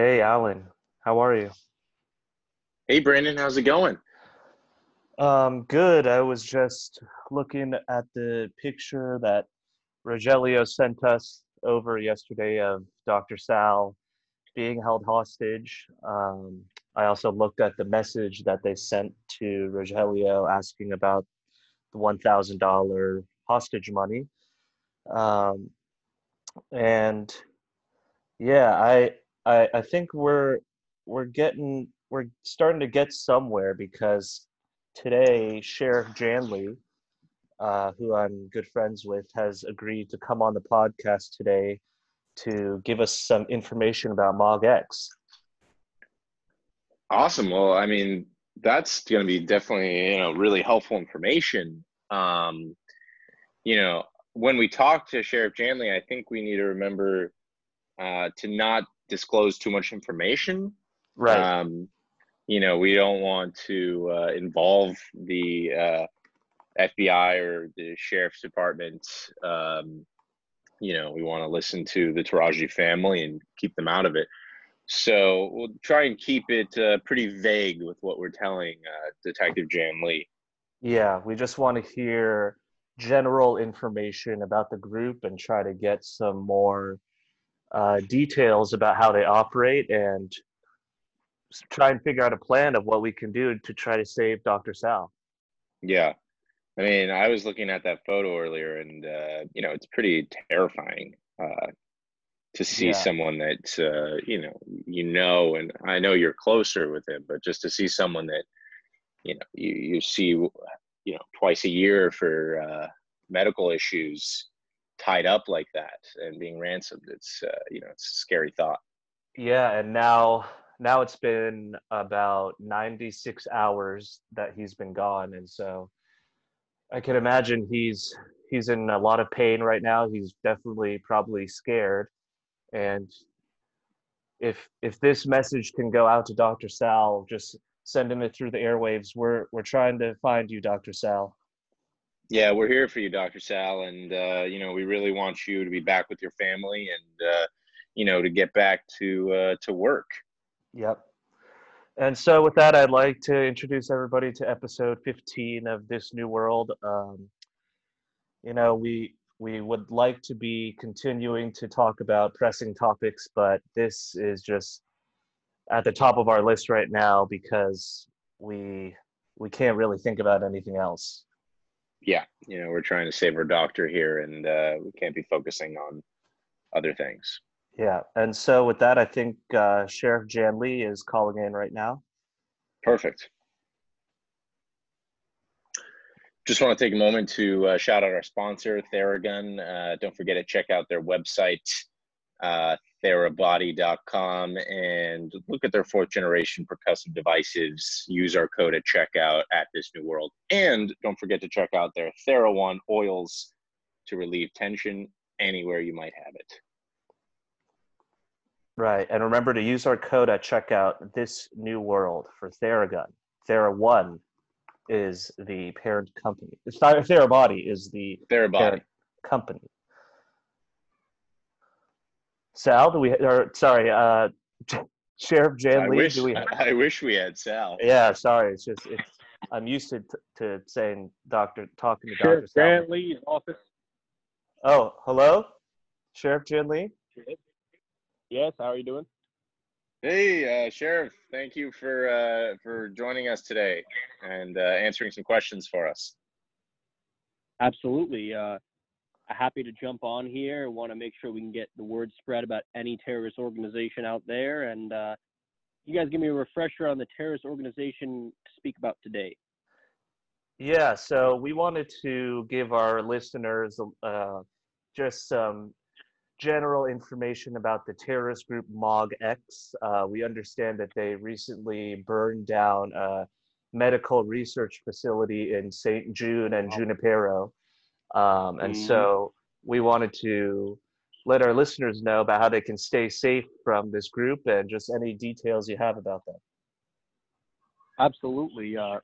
Hey, Alan. How are you? Hey, Brandon, how's it going? Um, good. I was just looking at the picture that Rogelio sent us over yesterday of Dr. Sal being held hostage. Um, I also looked at the message that they sent to Rogelio asking about the $1,000 hostage money. Um, and yeah, I, I I think we're we're getting we're starting to get somewhere because today Sheriff Janley, uh, who I'm good friends with, has agreed to come on the podcast today to give us some information about MogX. Awesome. Well, I mean, that's going to be definitely you know really helpful information. Um, you know, when we talk to Sheriff Janley, I think we need to remember uh, to not disclose too much information. Right. Um, you know, we don't want to uh, involve the uh, FBI or the sheriff's department. Um, you know, we want to listen to the Taraji family and keep them out of it. So we'll try and keep it uh, pretty vague with what we're telling uh, Detective Jan Lee. Yeah, we just want to hear general information about the group and try to get some more uh, details about how they operate and try and figure out a plan of what we can do to try to save Dr. Sal. Yeah. I mean, I was looking at that photo earlier and, uh, you know, it's pretty terrifying uh, to see Yeah. someone that, uh, you know, you know, and I know you're closer with him, but just to see someone that, you know, you, you see, you know, twice a year for uh, medical issues tied up like that and being ransomed, it's, uh, you know, it's a scary thought. Yeah, and now now it's been about 96 hours that he's been gone and so I can imagine he's he's in a lot of pain right now. He's definitely probably scared and if if this message can go out to Dr. Sal, just send him it through the airwaves. We're we're trying to find you, Dr. Sal. Yeah, we're here for you, Dr. Sal, and uh, you know we really want you to be back with your family and uh, you know to get back to uh, to work. Yep. And so with that, I'd like to introduce everybody to episode 15 of This New World. Um, you know, we we would like to be continuing to talk about pressing topics, but this is just at the top of our list right now because we we can't really think about anything else. Yeah, you know we're trying to save our doctor here, and uh, we can't be focusing on other things. Yeah. And so with that, I think uh, Sheriff Jan Lee is calling in right now. Perfect. Just want to take a moment to uh, shout out our sponsor, Theragun. Uh, don't forget to check out their website, uh, therabody.com, and look at their fourth generation percussive devices. Use our code at checkout at This New World. And don't forget to check out their TheraOne oils to relieve tension anywhere you might have it. Right. And remember to use our code at checkout, This New World, for Theragun. Thera One is the parent company. It's not Therabody is the Therabody. parent company. Sal, do we? Or sorry, uh, Sheriff Jan I Lee. wish, do we? Have, I wish we had Sal. Yeah, sorry. It's just it's. I'm used to to saying Doctor talking to Sheriff Doctor Sal. Grant Lee's office. Oh, hello, Sheriff Jan Lee. Yes, how are you doing? Hey, uh, Sheriff, thank you for uh, for joining us today and uh, answering some questions for us. Absolutely. Uh, happy to jump on here. I Want to make sure we can get the word spread about any terrorist organization out there. And uh, you guys give me a refresher on the terrorist organization to speak about today. Yeah, so we wanted to give our listeners uh, just some general information about the terrorist group MogX. Uh, we understand that they recently burned down a medical research facility in St. June and Junipero. Um, and Mhm. so we wanted to let our listeners know about how they can stay safe from this group and just any details you have about that. Absolutely. Uh,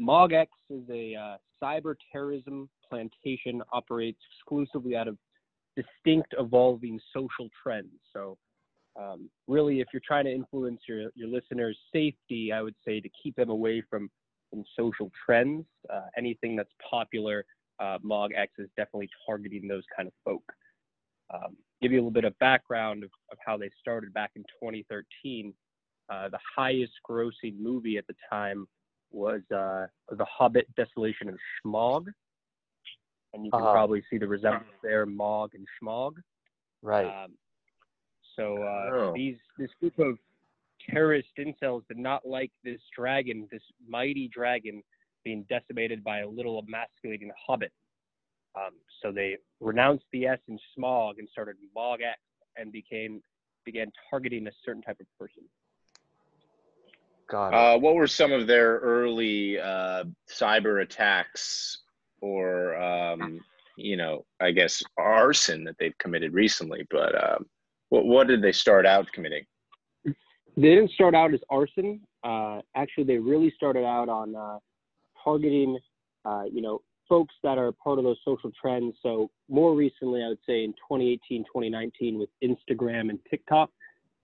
MogX is a uh, cyber terrorism plantation operates exclusively out of distinct evolving social trends. So Um, really, if you're trying to influence your, your listeners' safety, I would say to keep them away from, from social trends. Uh, anything that's popular, uh, MogX is definitely targeting those kind of folk. Um, give you a little bit of background of, of how they started back in 2013. Uh, the highest grossing movie at the time was uh, The Hobbit Desolation of Smaug. And you can Uh-huh. probably see the resemblance there, Mog and Schmog. Right. Um, so uh, Oh. these this group of terrorist incels did not like this dragon, this mighty dragon, being decimated by a little emasculating hobbit. Um, so they renounced the S in Smaug and started Mog X and became began targeting a certain type of person. Got it. Uh, what were some of their early uh, cyber attacks or, um, you know, I guess arson that they've committed recently? But um, what, what did they start out committing? They didn't start out as arson. Uh, actually, they really started out on uh, targeting, uh, you know, folks that are part of those social trends. So more recently, I would say in 2018, 2019, with Instagram and TikTok,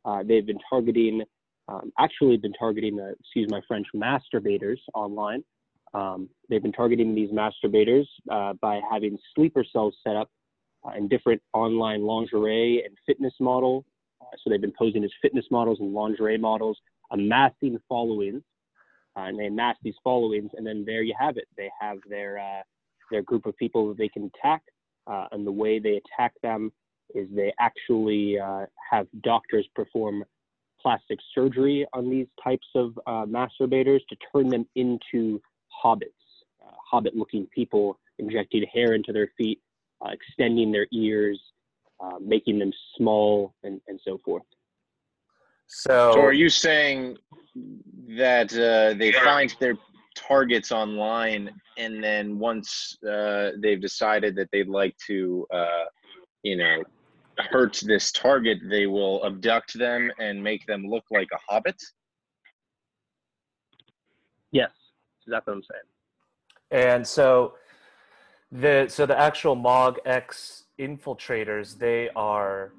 uh, they've been targeting, um, actually been targeting, uh, excuse my French, masturbators online. Um, they've been targeting these masturbators uh, by having sleeper cells set up uh, in different online lingerie and fitness model uh, so they've been posing as fitness models and lingerie models, amassing followings, uh, and they amass these followings, and then there you have it. They have their uh, their group of people that they can attack, uh, and the way they attack them is they actually uh, have doctors perform plastic surgery on these types of uh, masturbators to turn them into hobbits, uh, hobbit-looking people, injecting hair into their feet, extending their ears, making them small and, and so forth. So, So are you saying that uh, they find their targets online and then once uh, they've decided that they'd like to, uh, you know, hurt this target, they will abduct them and make them look like a hobbit? Yes, that's exactly what I'm saying. and so the so the actual Mog X infiltrators, they are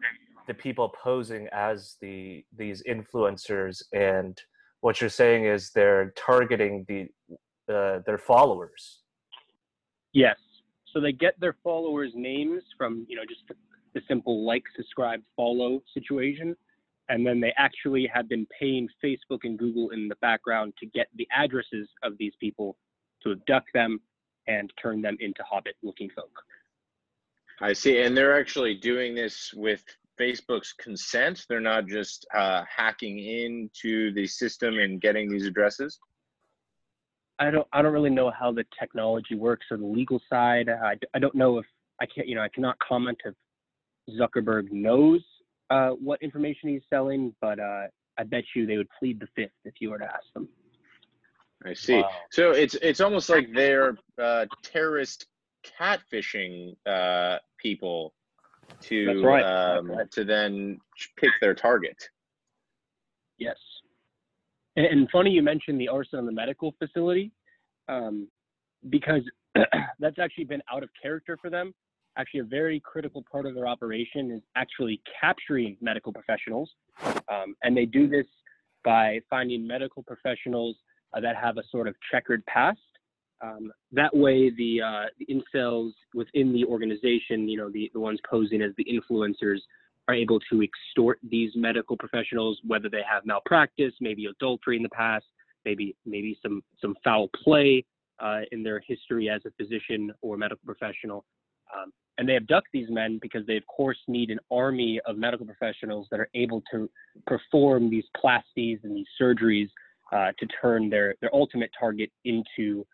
the people posing as the these influencers, and what you're saying is they're targeting the uh, their followers. Yes. So they get their followers' names from, you know, just the simple like, subscribe, follow situation. And then they actually have been paying Facebook and Google in the background to get the addresses of these people to abduct them and turn them into hobbit looking folk. I see. And they're actually doing this with Facebook's consent. They're not just uh, hacking into the system and getting these addresses. I don't I don't really know how the technology works or the legal side. I, I don't know if I can't you know I cannot comment if Zuckerberg knows uh, what information he's selling, but uh, I bet you they would plead the fifth if you were to ask them. I see. Wow. So it's it's almost like they're uh, terrorist catfishing uh, people to right. Um, right. to then pick their target. Yes. And, and funny you mentioned the arson on the medical facility, um, because that's actually been out of character for them. Actually, a very critical part of their operation is actually capturing medical professionals, um, and they do this by finding medical professionals uh, that have a sort of checkered past. Um, that way, the uh, the incels within the organization, you know, the, the ones posing as the influencers, are able to extort these medical professionals, whether they have malpractice, maybe adultery in the past, maybe maybe some some foul play uh, in their history as a physician or medical professional. Um, and they abduct these men because they, of course, need an army of medical professionals that are able to perform these plasties and these surgeries uh, to turn their their ultimate target into,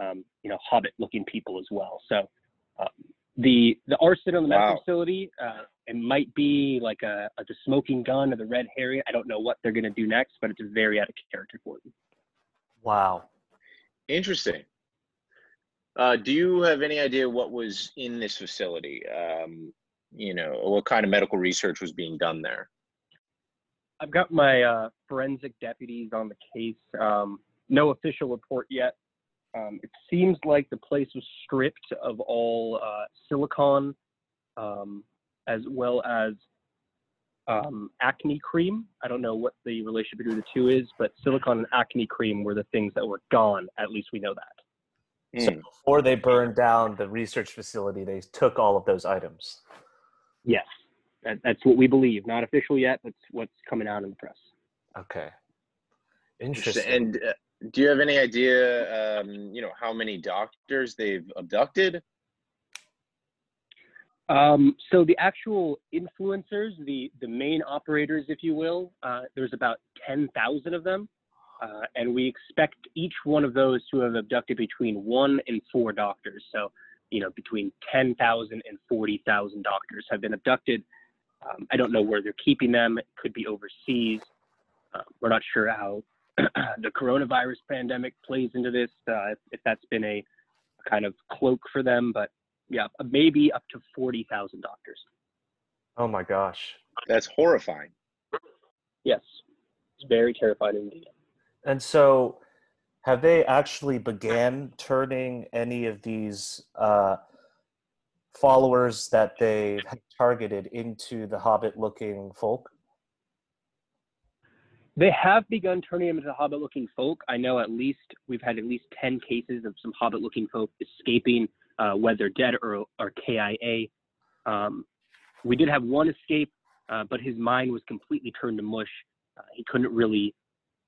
um, you know, hobbit-looking people as well. So. Uh, the the arson on the medical Wow. facility uh, it might be like a, a the smoking gun or the red herring i don't know what they're going to do next but it's very out of character for them Wow. Interesting. Uh, do you have any idea what was in this facility? Um, you know, what kind of medical research was being done there? i've got my uh, forensic deputies on the case um, no official report yet um, it seems like the place was stripped of all uh, silicon um, as well as um, acne cream. I don't know what the relationship between the two is, but silicon and acne cream were the things that were gone. At least we know that. So Mm. before they burned down the research facility, they took all of those items. Yes, that, that's what we believe. Not official yet, but what's coming out in the press. Okay. Interesting. Interesting. And uh, do you have any idea, um, you know, how many doctors they've abducted? Um, so the actual influencers, the the main operators, if you will, uh, there's about ten thousand of them, uh, and we expect each one of those to have abducted between one and four doctors. So, you know, between 10,000 and 40,000 doctors have been abducted. Um, I don't know where they're keeping them. It could be overseas. Uh, we're not sure how the coronavirus pandemic plays into this. Uh, if, if that's been a, a kind of cloak for them, but yeah, maybe up to 40,000 doctors. Oh my gosh. That's horrifying. Yes, it's very terrifying indeed. And so, have they actually began turning any of these uh, followers that they had targeted into the Hobbit-looking folk? They have begun turning them into Hobbit-looking folk. I know at least we've had at least ten cases of some Hobbit-looking folk escaping, uh, whether dead or or KIA. Um, we did have one escape, uh, but his mind was completely turned to mush. Uh, he couldn't really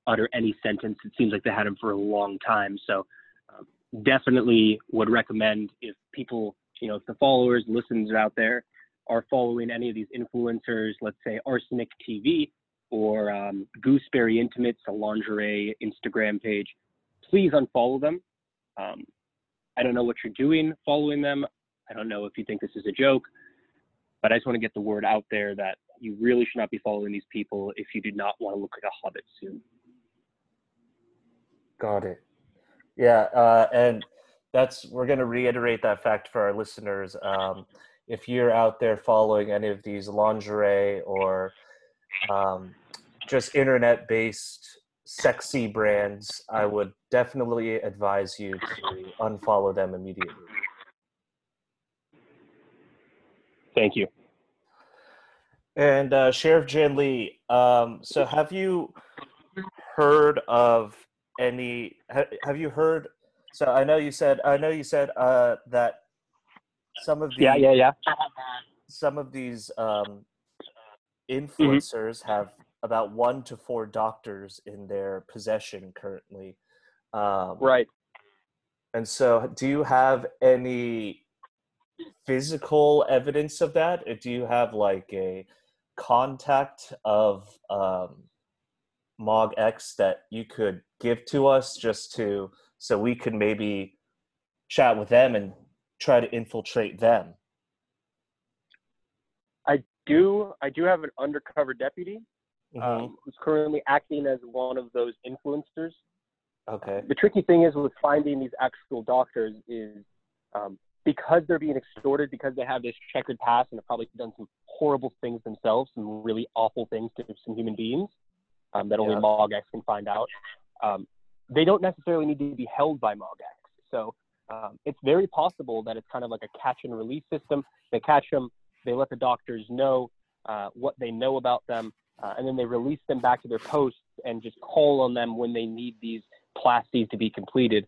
utter any sentence. It seems like they had him for a long time. So um, definitely would recommend if people, you know, if the followers, listeners out there are following any of these influencers, let's say Arsenic TV or um, Gooseberry Intimates, a lingerie Instagram page, please unfollow them. Um, I don't know what you're doing following them. I don't know if you think this is a joke, but I just want to get the word out there that you really should not be following these people if you do not want to look like a hobbit soon. Got it. Yeah, uh, and that's we're going to reiterate that fact for our listeners. Um, if you're out there following any of these lingerie or um, just internet-based sexy brands, I would definitely advise you to unfollow them immediately. Thank you. And uh, Sheriff Jan Lee, um, so have you heard of any? Ha- have you heard? So I know you said I know you said uh, that some of the Yeah, yeah, yeah. some of these um, influencers have about one to four doctors in their possession currently. Um, Right. And so, do you have any physical evidence of that? Or do you have like a contact of um, Mog X that you could give to us just to so we could maybe chat with them and try to infiltrate them? I do I do have an undercover deputy Mhm. um, who's currently acting as one of those influencers. okay. The tricky thing is with finding these actual doctors is um, because they're being extorted because they have this checkered past and have probably done some horrible things themselves, some really awful things to some human beings um, that only Yeah. MogX can find out. Um, they don't necessarily need to be held by MogX. So um, it's very possible that it's kind of like a catch and release system. They catch them, they let the doctors know uh, what they know about them, uh, and then they release them back to their posts and just call on them when they need these plasties to be completed.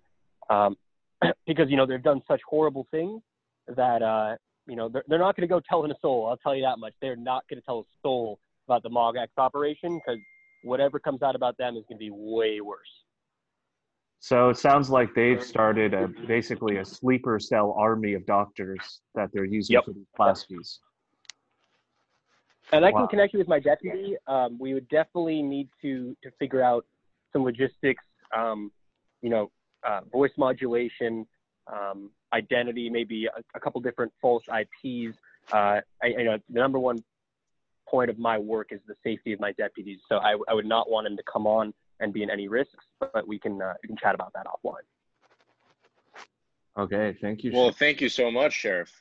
Um, because, you know, they've done such horrible things that, uh, you know, they're, they're not going to go telling a soul. I'll tell you that much. They're not going to tell a soul about the MogX operation because whatever comes out about them is going to be way worse. So it sounds like they've started a, basically a sleeper cell army of doctors that they're using Yep. for these plasties. And I Wow. can connect you with my deputy. Um, we would definitely need to to figure out some logistics. Um, you know, uh, voice modulation, um, identity, maybe a, a couple different false IPs. Uh, I, you know, the number one point of my work is the safety of my deputies. So I, I would not want him to come on and be in any risks. But we can uh, we can chat about that offline. Okay, thank you. Well, thank you so much, Sheriff.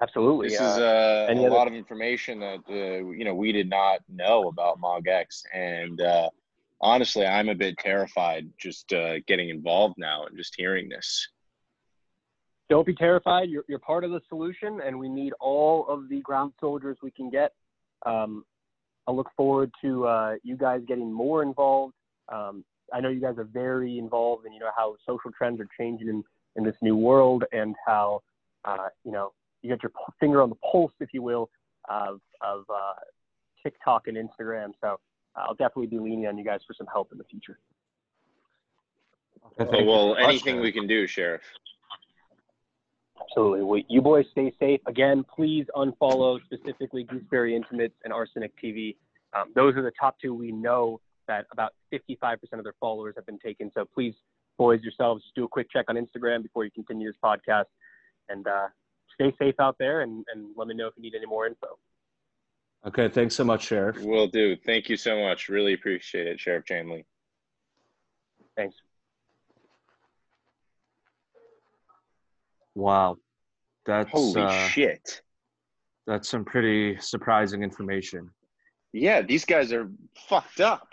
Absolutely. This uh, is uh, a other- lot of information that uh, you know we did not know about MogX, and uh, honestly, I'm a bit terrified just uh, getting involved now and just hearing this. don't be terrified. You're, you're part of the solution, and we need all of the ground soldiers we can get. Um, I look forward to uh, you guys getting more involved. Um, I know you guys are very involved, and you know how social trends are changing in, in this new world, and how uh, you know you get your finger on the pulse, if you will, of of uh, TikTok and Instagram. So I'll definitely be leaning on you guys for some help in the future. Oh, well, anything we can do, Sheriff. Absolutely. Well, you boys stay safe. Again, please unfollow specifically Gooseberry Intimates and Arsenic TV. Um, those are the top two we know that about 55% of their followers have been taken. So please, boys, yourselves, do a quick check on Instagram before you continue this podcast. And uh, stay safe out there and, and let me know if you need any more info. Okay, thanks so much, Sheriff. Will do. Thank you so much. Really appreciate it, Sheriff Chanley. Thanks. Wow, that's Holy uh, shit. that's some pretty surprising information. Yeah, these guys are fucked up.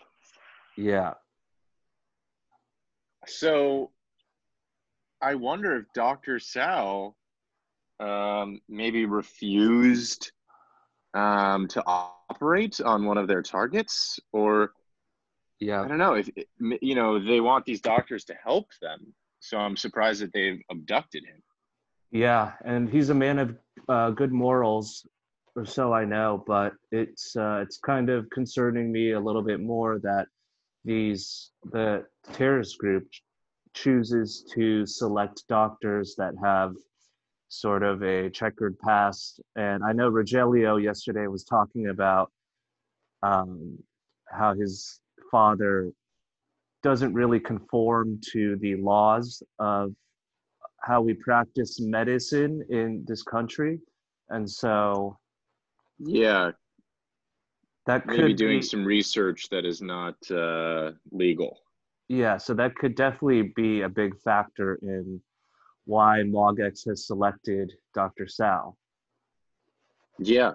Yeah, So I wonder if Dr. Sal um, maybe refused um, to operate on one of their targets, or yeah I don't know if you know they want these doctors to help them. So I'm surprised that they've abducted him. yeah, and he's a man of uh, good morals, or so I know. But it's uh, it's kind of concerning me a little bit more that these the terrorist group chooses to select doctors that have sort of a checkered past. And I know Rogelio yesterday was talking about um, how his father doesn't really conform to the laws of how we practice medicine in this country. And so Yeah, that could maybe doing be, some research that is not uh, legal. yeah, so that could definitely be a big factor in why MogX has selected Dr. Sal. Yeah.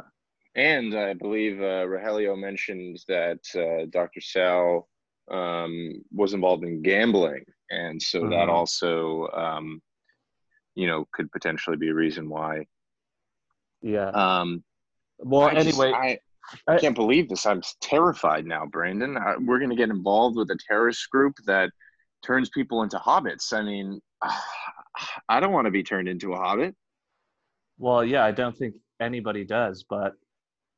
And I believe uh, Rogelio mentioned that uh, Dr. Sal um, was involved in gambling. And so that Mhm. also, um, you know, could potentially be a reason why. Yeah. Um, Well, I just- anyway, I, I- can't believe this. I'm terrified now, Brandon. I, we're going to get involved with a terrorist group that turns people into hobbits. I mean, I don't want to be turned into a hobbit. well, yeah, I don't think anybody does, but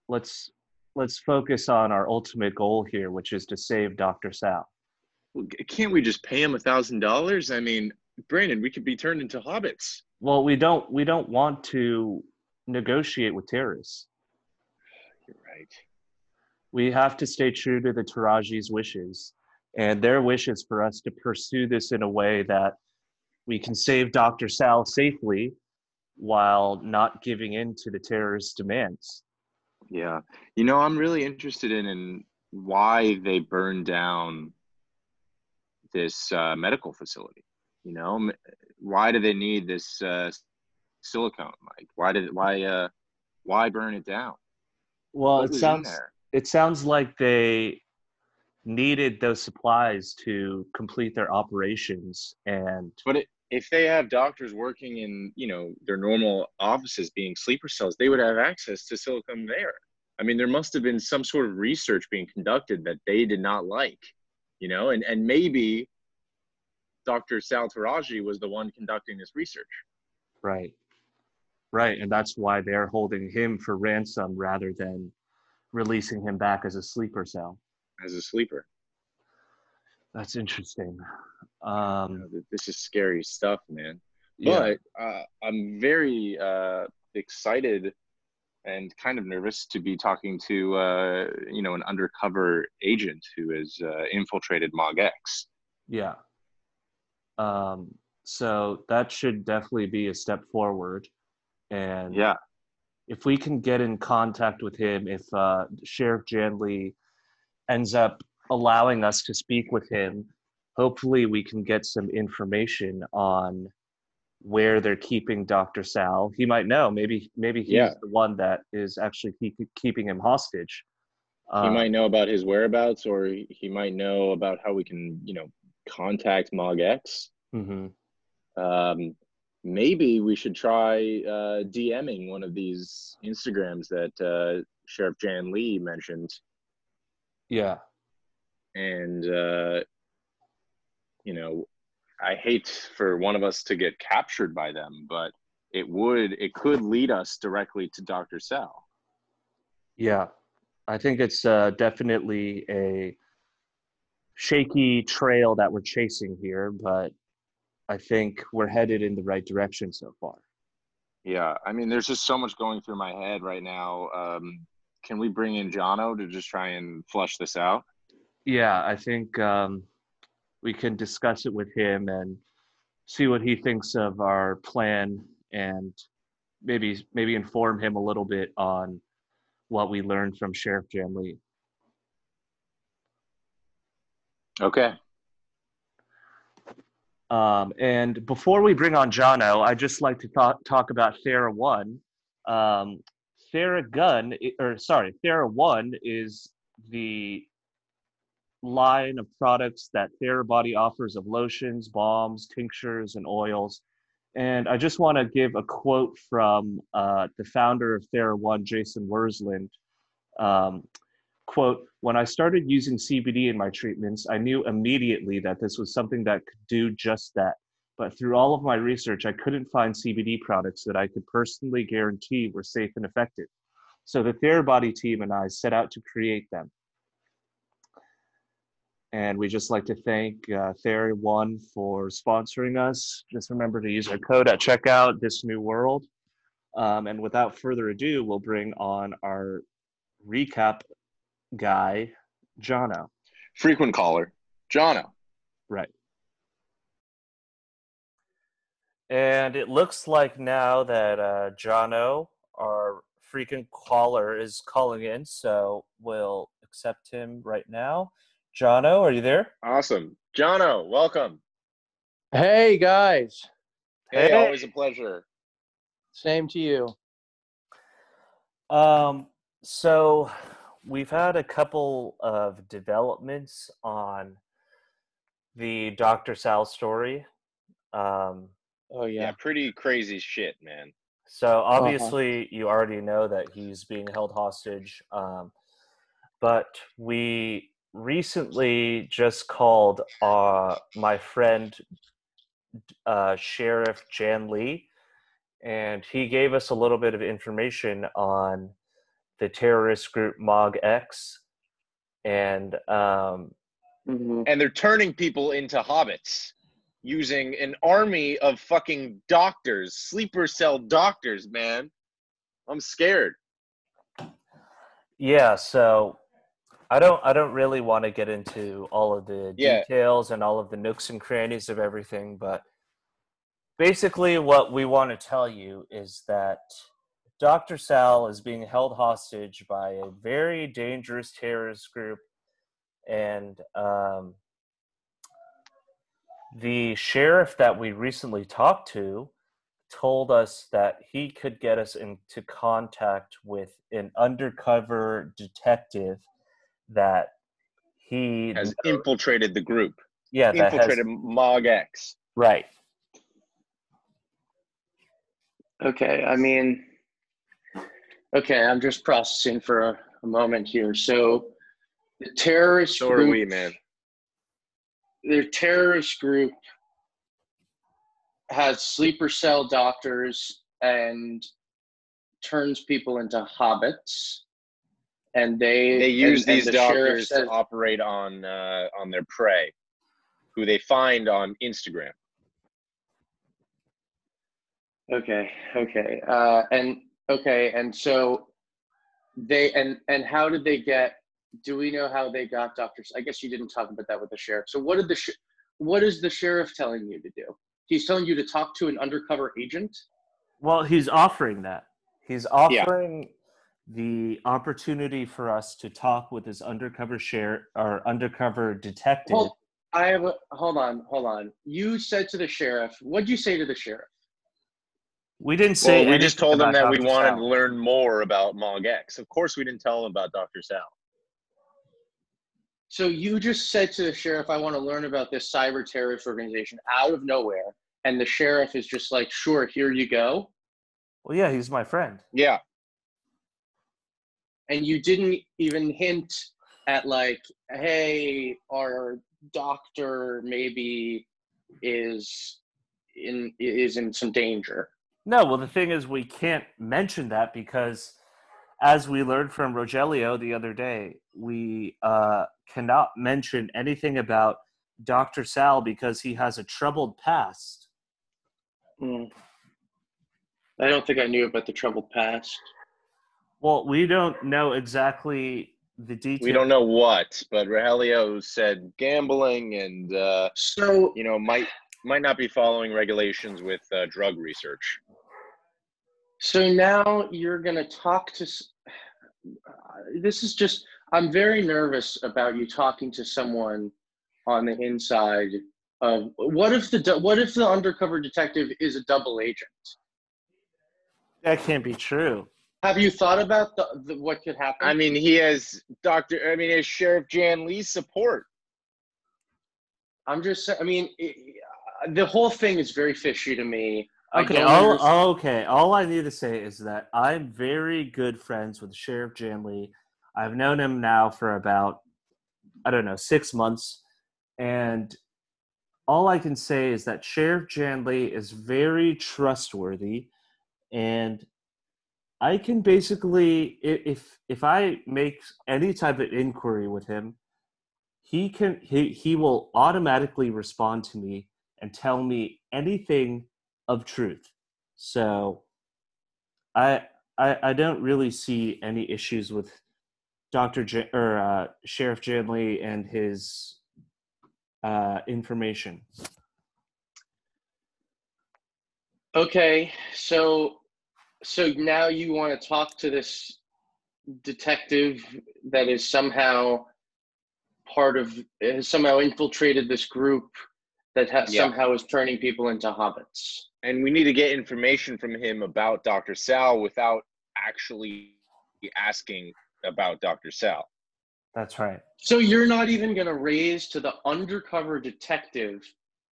let's let's focus on our ultimate goal here, which is to save Dr. Sal. Can't we just pay him a thousand dollars? I mean, Brandon, we could be turned into hobbits. Well, we don't we don't want to negotiate with terrorists. You're right. We have to stay true to the Taraji's wishes, and their wish is for us to pursue this in a way that we can save Dr. Sal safely while not giving in to the terrorist demands. Yeah. You know, I'm really interested in, in why they burned down this uh, medical facility. You know, why do they need this uh, silicone? Like, why did why uh, why burn it down? Well, What it sounds it sounds like they needed those supplies to complete their operations and But it, if they have doctors working in, you know, their normal offices being sleeper cells, they would have access to silicone there. I mean, there must have been some sort of research being conducted that they did not like, you know, and, and maybe Dr. Sal Taraji was the one conducting this research. right right and that's why they're holding him for ransom rather than releasing him back as a sleeper cell as a sleeper. that's interesting You um know, this is scary stuff, man. yeah But uh, I'm very uh, excited and kind of nervous to be talking to, uh, you know, an undercover agent who has uh, infiltrated MogX. yeah um so that should definitely be a step forward and Yeah, if we can get in contact with him, if uh, Sheriff Janley ends up allowing us to speak with him, hopefully we can get some information on where they're keeping Dr. Sal. He might know. Maybe maybe he's Yeah. the one that is actually keep, keeping him hostage. he Uh, might know about his whereabouts, or he he might know about how we can, you know, contact MogX. mhm. Um, maybe we should try uh, DMing one of these Instagrams that uh, Sheriff Jan Lee mentioned, Yeah. and uh, you know, I hate for one of us to get captured by them, but it would, it could lead us directly to Doctor Sal. Yeah. I think it's uh, definitely a shaky trail that we're chasing here, but I think we're headed in the right direction so far. Yeah, I mean, there's just so much going through my head right now. Um, can we bring in Jono to just try and flush this out? Yeah, I think um, we can discuss it with him and see what he thinks of our plan and maybe maybe inform him a little bit on what we learned from Sheriff Jan Lee. Okay. Um, and before we bring on Jono, I'd just like to talk, talk about Thera One. Um, Theragun, or sorry, Thera One is the line of products that Therabody offers of lotions, balms, tinctures, and oils. And I just want to give a quote from uh, the founder of Thera One, Jason Wersland. Um, quote, when I started using CBD in my treatments, I knew immediately that this was something that could do just that. But through all of my research, I couldn't find CBD products that I could personally guarantee were safe and effective. So the Therabody team and I set out to create them. And we just like to thank uh, One for sponsoring us. Just remember to use our code at checkout, This New World. Um, and without further ado, we'll bring on our recap guy, Jono. Frequent caller, Jono. Right. And it looks like now that uh, Jono, our freaking caller, is calling in, so we'll accept him right now. Jono, are you there? Awesome. Jono, welcome. Hey guys, Hey, Hey. always a pleasure. same to you. Um, so we've had a couple of developments on the Dr. Sal story. Um, Oh Yeah. yeah. pretty crazy shit, man. So obviously, you already know that he's being held hostage. Um, but we recently just called uh, my friend uh, Sheriff Jan Lee, and he gave us a little bit of information on the terrorist group Mog X, and um, Mhm. And they're turning people into hobbits using an army of fucking doctors, sleeper cell doctors, man. I'm scared. Yeah, so I don't I don't really want to get into all of the Yeah. details and all of the nooks and crannies of everything, but basically what we want to tell you is that Dr. Sal is being held hostage by a very dangerous terrorist group and um, the sheriff that we recently talked to told us that he could get us into contact with an undercover detective that he Has infiltrated the group. yeah that has, infiltrated Mog X. right Okay, I mean, okay, I'm just processing for a, a moment here. So, the terrorist So are group, we, man. The terrorist group has sleeper cell doctors and turns people into hobbits, and they They use and- and these the doctors says- to operate on uh, on their prey, who they find on Instagram. Okay, okay, uh, and okay, and so they and and how did they get? Do we know how they got doctors? I guess you didn't talk about that with the sheriff. So what did the sh- what is the sheriff telling you to do? He's telling you to talk to an undercover agent. well he's offering that he's offering the opportunity for us to talk with this undercover share or undercover detective Hold, I have a hold on, hold on. You said to the sheriff, what'd you say to the sheriff? we didn't say Well, we just told them about that we wanted Sal. to learn more about Mog X. Of course, we didn't tell them about Dr. Sal. So you just said to the sheriff, I want to learn about this cyber terrorist organization out of nowhere. and the sheriff is just like, "Sure, here you go," Well, yeah, he's my friend. Yeah. and you didn't even hint at like, "Hey, our doctor maybe is in is in some danger." No, well, the thing is, we can't mention that because, as we learned from Rogelio the other day, we uh, cannot mention anything about Dr. Sal because he has a troubled past. Hmm. I don't think I knew about the troubled past. Well, we don't know exactly the details. We don't know what, but Rogelio said gambling and uh, So you know might might not be following regulations with uh, drug research. So now you're going to talk to. S- This is just. I'm very nervous about you talking to someone on the inside of. What if the What if the undercover detective is a double agent? That can't be true. Have you thought about the, the what could happen? I mean, he has Doctor. I mean, has Sheriff Jan Lee's support. I'm just. I mean, it, uh, the whole thing is very fishy to me. Okay, all, understand- okay. All I need to say is that I'm very good friends with Sheriff Janley. I've known him now for about, I don't know, six months. And all I can say is that Sheriff Janley is very trustworthy. And I can basically, if if I make any type of inquiry with him, he can he, he will automatically respond to me and tell me anything of truth. So I I, I don't really see any issues with Dr. J- or uh, Sheriff Janley and his uh, information. Okay, so so now you want to talk to this detective that is somehow part of has somehow infiltrated this group that ha- Yeah. somehow is turning people into hobbits. and we need to get information from him about Dr. Sal without actually asking about Dr. Sal. That's right. So you're not even going to raise to the undercover detective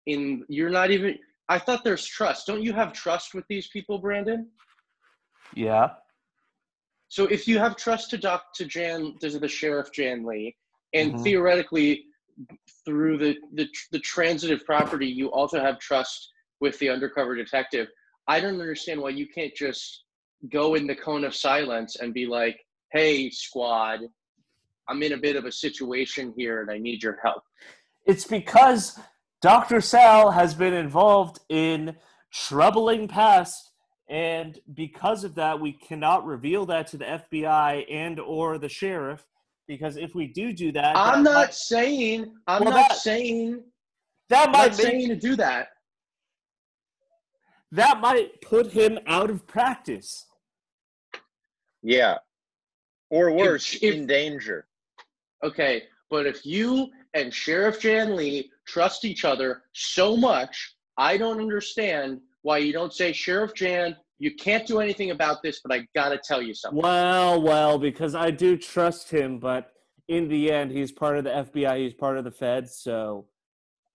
in you're not even I thought there's trust. Don't you have trust with these people, Brandon? Yeah. So if you have trust to Doc to Jan to the sheriff Jan Lee, and Mhm. theoretically through the, the the transitive property, you also have trust with the undercover detective. I don't understand why you can't just go in the cone of silence and be like, "Hey, squad, I'm in a bit of a situation here, and I need your help." It's because Dr. Sal has been involved in troubling past and because of that we cannot reveal that to the FBI and or the sheriff because if we do do that I'm that not might, saying I'm Well, not that- saying that might not make, saying to do that. that might put him out of practice. Yeah. Or worse, if- in danger. Okay, but if you and Sheriff Jan Lee trust each other so much, I don't understand why you don't say, Sheriff Jan, you can't do anything about this, but I gotta tell you something. Well, well, because I do trust him, but in the end, he's part of the FBI. He's part of the Fed, so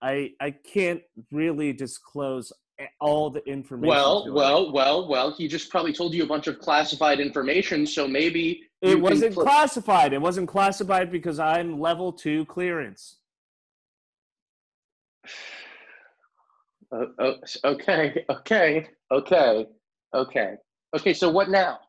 I I can't really disclose all the information. Well, well, well, well, he just probably told you a bunch of classified information, so maybe it wasn't pl- classified. It wasn't classified because I'm level two clearance. Uh, oh, oh, okay, okay, okay, okay, okay. So what now?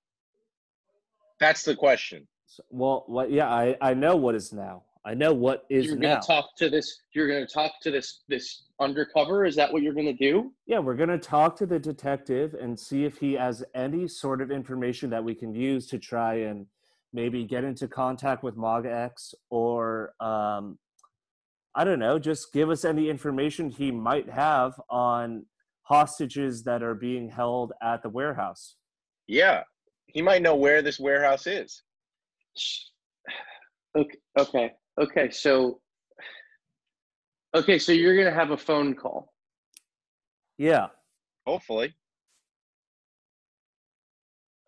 That's the question. So- well, what? Yeah, I I know what is now. I know what is you're now. gonna talk to this. You're gonna talk to this. This undercover. Is that what you're gonna do? Yeah, we're going to talk to the detective and see if he has any sort of information that we can use to try and maybe get into contact with MogX or um, I don't know, just give us any information he might have on hostages that are being held at the warehouse. Yeah. He might know where this warehouse is. Okay. Okay. Okay. So. Okay, so you're gonna have a phone call. Yeah. Hopefully.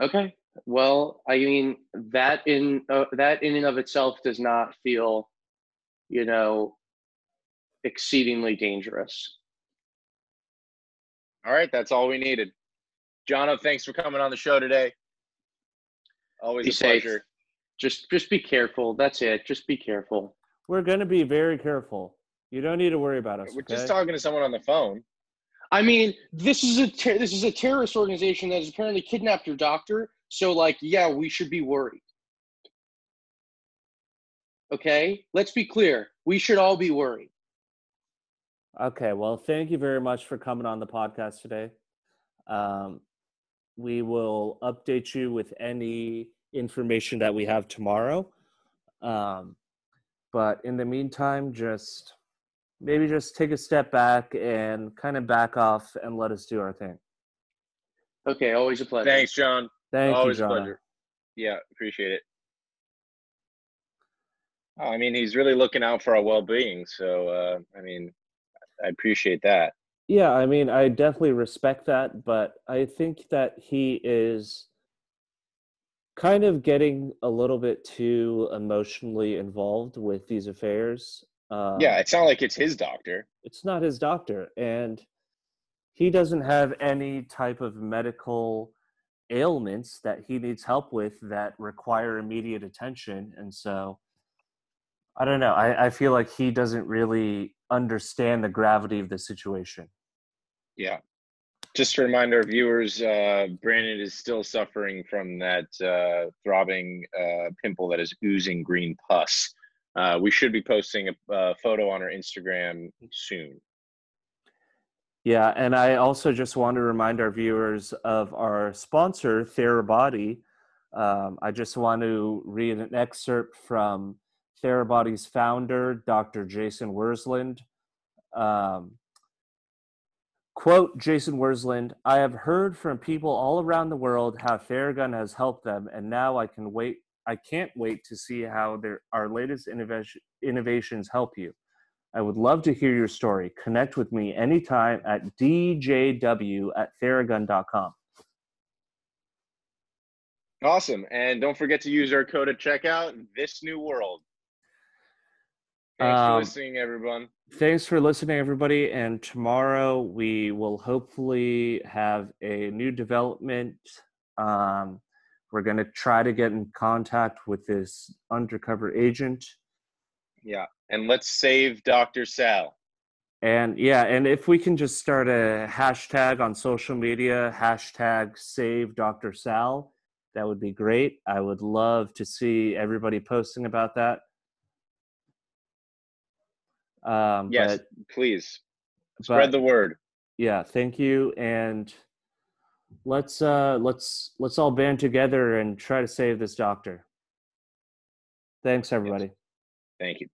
Okay. Well, I mean that in uh, that in and of itself does not feel, you know, exceedingly dangerous. All right, that's all we needed. Jono, thanks for coming on the show today. Always Be a safe. pleasure. Just just be careful. That's it. Just be careful. We're going to be very careful. You don't need to worry about us. We're okay? just talking to someone on the phone. I mean, this is a ter- this is a terrorist organization that has apparently kidnapped your doctor. So, like, yeah, we should be worried. Okay, let's be clear. We should all be worried. Okay, well, thank you very much for coming on the podcast today. Um, we will update you with any information that we have tomorrow. Um, but in the meantime, just maybe just take a step back and kind of back off and let us do our thing. Okay, always a pleasure. Thanks, John. Thank Always you, a John. pleasure. Yeah, appreciate it. Oh, I mean, he's really looking out for our well-being. So, uh, I mean, I appreciate that. Yeah, I mean, I definitely respect that, but I think that he is kind of getting a little bit too emotionally involved with these affairs. Um, yeah, it's not like it's his doctor. it's not his doctor, and he doesn't have any type of medical ailments that he needs help with that require immediate attention. And so, I don't know. I, I feel like he doesn't really understand the gravity of the situation. Yeah. Just to remind our viewers, uh, Brandon is still suffering from that uh, throbbing uh, pimple that is oozing green pus. Uh, we should be posting a, a photo on our Instagram soon. Yeah, and I also just want to remind our viewers of our sponsor, Therabody. Um, I just want to read an excerpt from Therabody's founder, Dr. Jason Wersland. Um, quote Jason Wersland, I have heard from people all around the world how Theragun has helped them, and now I can wait. I can't wait to see how their, our latest innovation, innovations help you. I would love to hear your story. Connect with me anytime at djw at theragun.com. Awesome. And don't forget to use our code at checkout, This New World. Thanks for Um, listening, everyone. Thanks for listening, everybody. And tomorrow we will hopefully have a new development. Um, we're going to try to get in contact with this undercover agent. Yeah. And let's save Dr. Sal. And yeah, and if we can just start a hashtag on social media, hashtag save Dr. Sal, that would be great. I would love to see everybody posting about that. Um, Yes, but, please. but Spread the word. yeah, thank you. And let's uh let's let's all band together and try to save this doctor. Thanks everybody. Thank you.